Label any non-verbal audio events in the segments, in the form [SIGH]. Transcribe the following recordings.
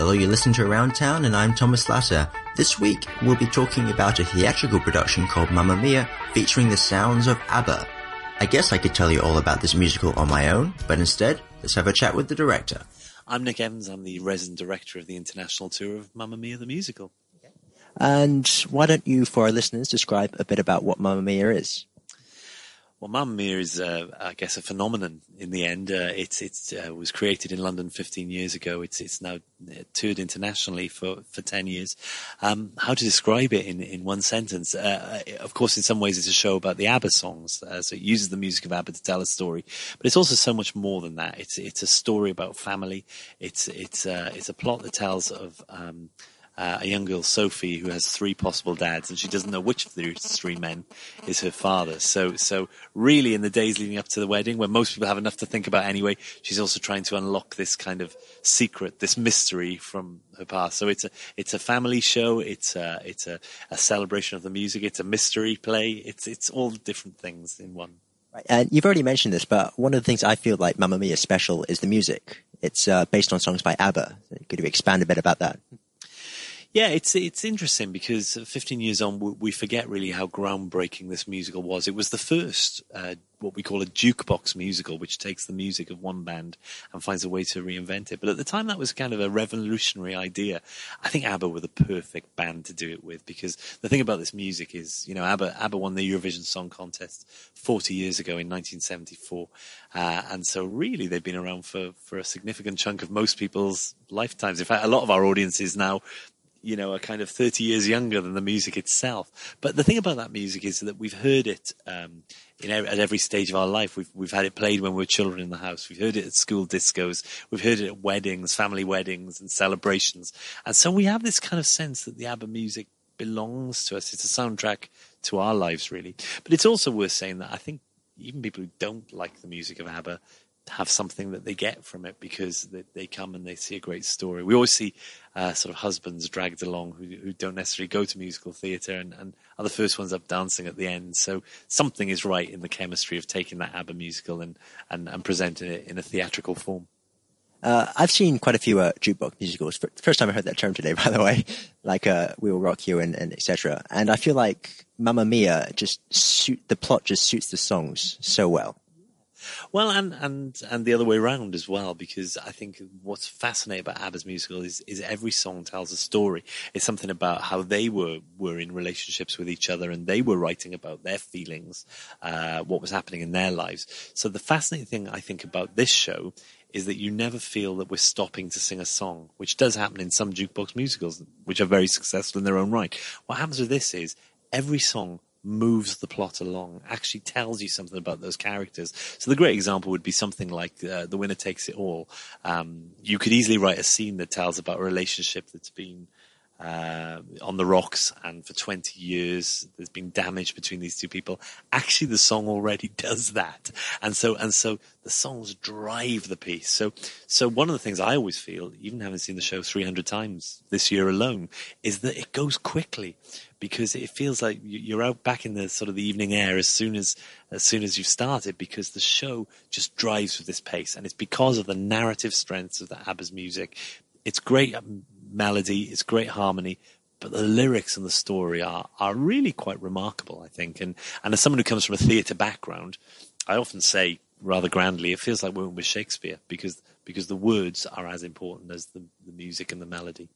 Hello, you're listening to Around Town, and I'm Thomas Lasser. This week, we'll be talking about a theatrical production called Mamma Mia, featuring the sounds of ABBA. I guess I could tell you all about this musical on my own, but instead, let's have a chat with the director. I'm Nick Evans. I'm the resident director of the international tour of Mamma Mia the musical. And why don't you, for our listeners, describe a bit about what Mamma Mia is? Well, Mamma Mia is, uh, I guess, a phenomenon in the end. Uh, it it's, uh, was created in London 15 years ago. It's it's now uh, toured internationally for, for 10 years. Um, how to describe it in, in one sentence? Uh, uh, of course, in some ways, it's a show about the ABBA songs. so it uses the music of ABBA to tell a story, but it's also so much more than that. It's it's a story about family. It's it's it's a plot that tells of um, uh, a young girl, Sophie, who has three possible dads, and she doesn't know which of the three men is her father. So, so really, in the days leading up to the wedding, when most people have enough to think about anyway, she's also trying to unlock this kind of secret, this mystery from her past. So it's a it's a family show. It's a it's a, a celebration of the music. It's a mystery play. It's it's all different things in one. Right. And you've already mentioned this, but one of the things I feel like Mamma Mia is special is the music. It's uh, based on songs by ABBA. Could you expand a bit about that? Yeah, it's it's interesting because 15 years on, we forget really how groundbreaking this musical was. It was the first uh, what we call a jukebox musical, which takes the music of one band and finds a way to reinvent it. But at the time, that was kind of a revolutionary idea. I think ABBA were the perfect band to do it with because the thing about this music is, you know, ABBA ABBA won the Eurovision Song Contest 40 years ago in 1974, uh, and so really they've been around for for a significant chunk of most people's lifetimes. In fact, a lot of our audiences now you know, are kind of 30 years younger than the music itself. But the thing about that music is that we've heard it, um, in, at every stage of our life. We've, we've had it played when we were children in the house. We've heard it at school discos. We've heard it at weddings, family weddings and celebrations. And so we have this kind of sense that the ABBA music belongs to us. It's a soundtrack to our lives, really. But it's also worth saying that I think even people who don't like the music of ABBA have something that they get from it because they, they come and they see a great story. We always see uh, sort of husbands dragged along who, who don't necessarily go to musical theatre and, and, are the first ones up dancing at the end. So something is right in the chemistry of taking that ABBA musical and, and, and presenting it in a theatrical form. Uh, I've seen quite a few uh, jukebox musicals. First time I heard that term today, [LAUGHS] by the way, like uh, "We Will Rock You" and, and etc. And I feel like Mamma Mia just suit the plot just suits the songs so well. Well, and, and, and the other way around as well, because I think what's fascinating about ABBA's musical is, is every song tells a story. It's something about how they were, were in relationships with each other and they were writing about their feelings, uh, what was happening in their lives. So the fascinating thing I think about this show is that you never feel that we're stopping to sing a song, which does happen in some jukebox musicals, which are very successful in their own right. What happens with this is every song moves the plot along, actually tells you something about those characters. So the great example would be something like uh, The Winner Takes It All. Um, you could easily write a scene that tells about a relationship that's been uh, on the rocks and for 20 years there's been damage between these two people. Actually, the song already [LAUGHS] does that. And so, and so the songs drive the piece. So, so one of the things I always feel, even having seen the show 300 times this year alone, is that it goes quickly because it feels like you're out back in the sort of the evening air as soon as as soon as you've started because the show just drives with this pace and it's because of the narrative strengths of the ABBA's music. It's great melody, it's great harmony, but the lyrics and the story are are really quite remarkable, I think. And and as someone who comes from a theatre background, I often say rather grandly, it feels like we're with Shakespeare because because the words are as important as the, the music and the melody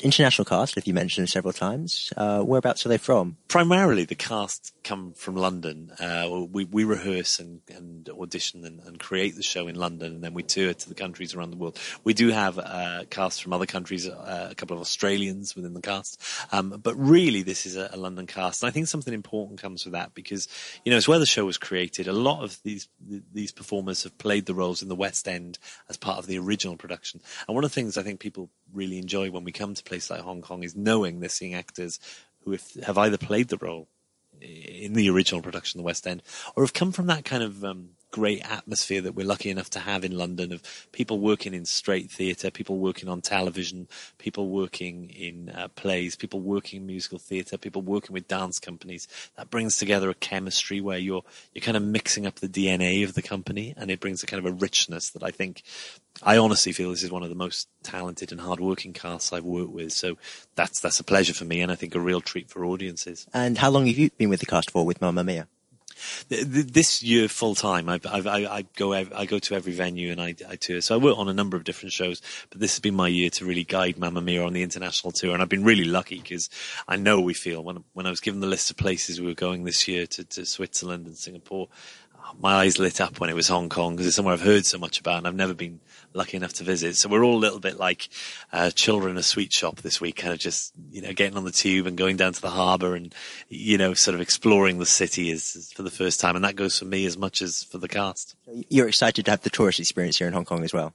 international cast, if you mentioned several times. Uh, whereabouts are they from? Primarily, the cast come from London. Uh, we, we rehearse and, and audition and, and, create the show in London, and then we tour to the countries around the world. We do have uh, cast from other countries, uh, a couple of Australians within the cast, um, but really, this is a, a, London cast. And I think something important comes with that because you know it's where the show was created. A lot of these these performers have played the roles in the West End as part of the original production, and one of the things I think people really enjoy when we come to place like Hong Kong is knowing they're seeing actors who have, either played the role in the original production, the West End, or have come from that kind of um, great atmosphere that we're lucky enough to have in London of people working in straight theatre, people working on television, people working in uh, plays, people working in musical theatre, people working with dance companies. That brings together a chemistry where you're you're kind of mixing up the DNA of the company, and it brings a kind of a richness that I think I honestly feel this is one of the most talented and hardworking casts I've worked with. So that's that's a pleasure for me, and I think a real treat for audiences. And how long have you been with the cast for with Mamma Mia? This year, full time, I, I, I, go I go to every venue and I, I tour. So I work on a number of different shows, but this has been my year to really guide Mamma Mia on the international tour, and I've been really lucky because I know we feel when when I was given the list of places we were going this year to, to Switzerland and Singapore, my eyes lit up when it was Hong Kong because it's somewhere I've heard so much about and I've never been lucky enough to visit. So we're all a little bit like uh, children in a sweet shop this week, kind of just you know getting on the tube and going down to the harbour and you know sort of exploring the city is, is, for the first time, and that goes for me as much as for the cast. You're excited to have the tourist experience here in Hong Kong as well.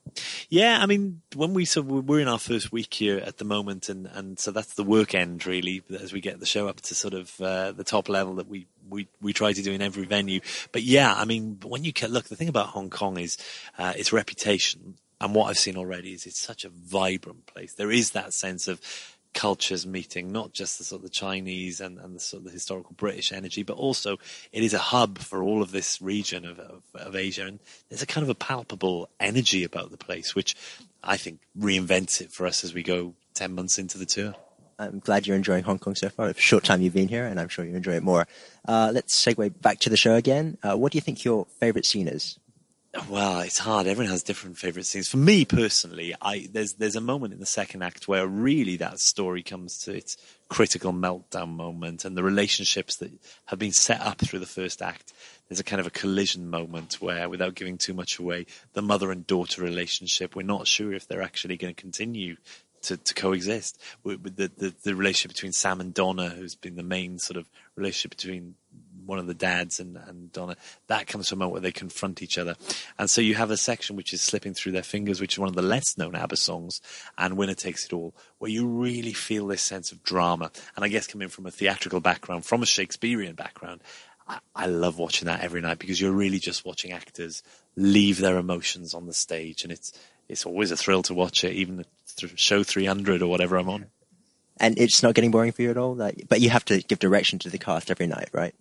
Yeah, I mean, when we so we're in our first week here at the moment, and and so that's the work end really as we get the show up to sort of uh, the top level that we we we try to do in every venue. But yeah, I mean, when you look, the thing about Hong Kong is uh, its reputation and what I've seen already is it's such a vibrant place. There is that sense of cultures meeting, not just the sort of the Chinese and, and the sort of the historical British energy, but also it is a hub for all of this region of, of, of Asia. And there's a kind of a palpable energy about the place, which I think reinvents it for us as we go 10 months into the tour. I'm glad you're enjoying Hong Kong so far. A short time you've been here, and I'm sure you enjoy it more. Uh, let's segue back to the show again. Uh, what do you think your favorite scene is? Well, it's hard. Everyone has different favorite scenes. For me personally, I there's there's a moment in the second act where really that story comes to its critical meltdown moment, and the relationships that have been set up through the first act. There's a kind of a collision moment where, without giving too much away, the mother and daughter relationship. We're not sure if they're actually going to continue to, to coexist with, the, the, the relationship between Sam and Donna, who's been the main sort of relationship between one of the dads and, and Donna, that comes from a moment where they confront each other. And so you have a section which is slipping through their fingers, which is one of the less known ABBA songs, and Winner Takes It All, where you really feel this sense of drama. And I guess coming from a theatrical background, from a Shakespearean background, I, love watching that every night because you're really just watching actors leave their emotions on the stage. And it's, it's always a thrill to watch it, even show 300 or whatever I'm on. And it's not getting boring for you at all? Like, but you have to give direction to the cast every night, right?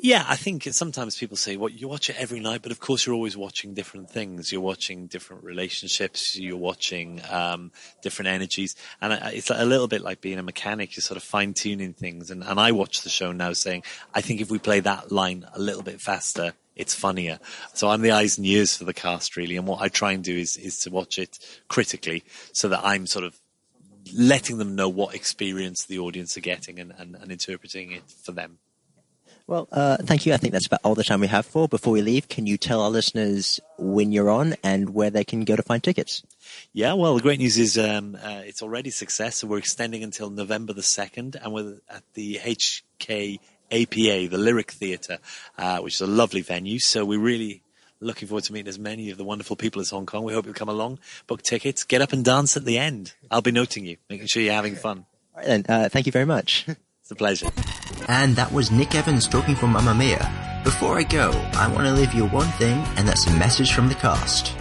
Yeah, I think sometimes people say, well, you watch it every night, but of course you're always watching different things. You're watching different relationships. You're watching um, different energies. And it's a little bit like being a mechanic. You're sort of fine tuning things. And, and I watch the show now saying, I think if we play that line a little bit faster, it's funnier. So I'm the eyes and ears for the cast really. And what I try and do is, is to watch it critically so that I'm sort of letting them know what experience the audience are getting and, and, and interpreting it for them. Well, uh, thank you. I think that's about all the time we have for. Before we leave, can you tell our listeners when you're on and where they can go to find tickets? Yeah, well, the great news is um, uh, it's already a success. So we're extending until November the 2nd, and we're at the HK APA, the Lyric Theatre, uh, which is a lovely venue. So we're really looking forward to meeting as many of the wonderful people as Hong Kong. We hope you'll come along, book tickets, get up and dance at the end. I'll be noting you, making sure you're having fun. All right, then. Uh, thank you very much. [LAUGHS] It's a pleasure. And that was Nick Evans talking from Mamma Mia. Before I go, I want to leave you one thing, and that's a message from the cast.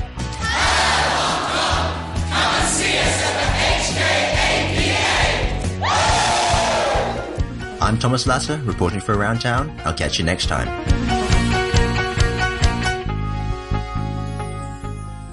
I'm Thomas Lasser, reporting for Around Town. I'll catch you next time.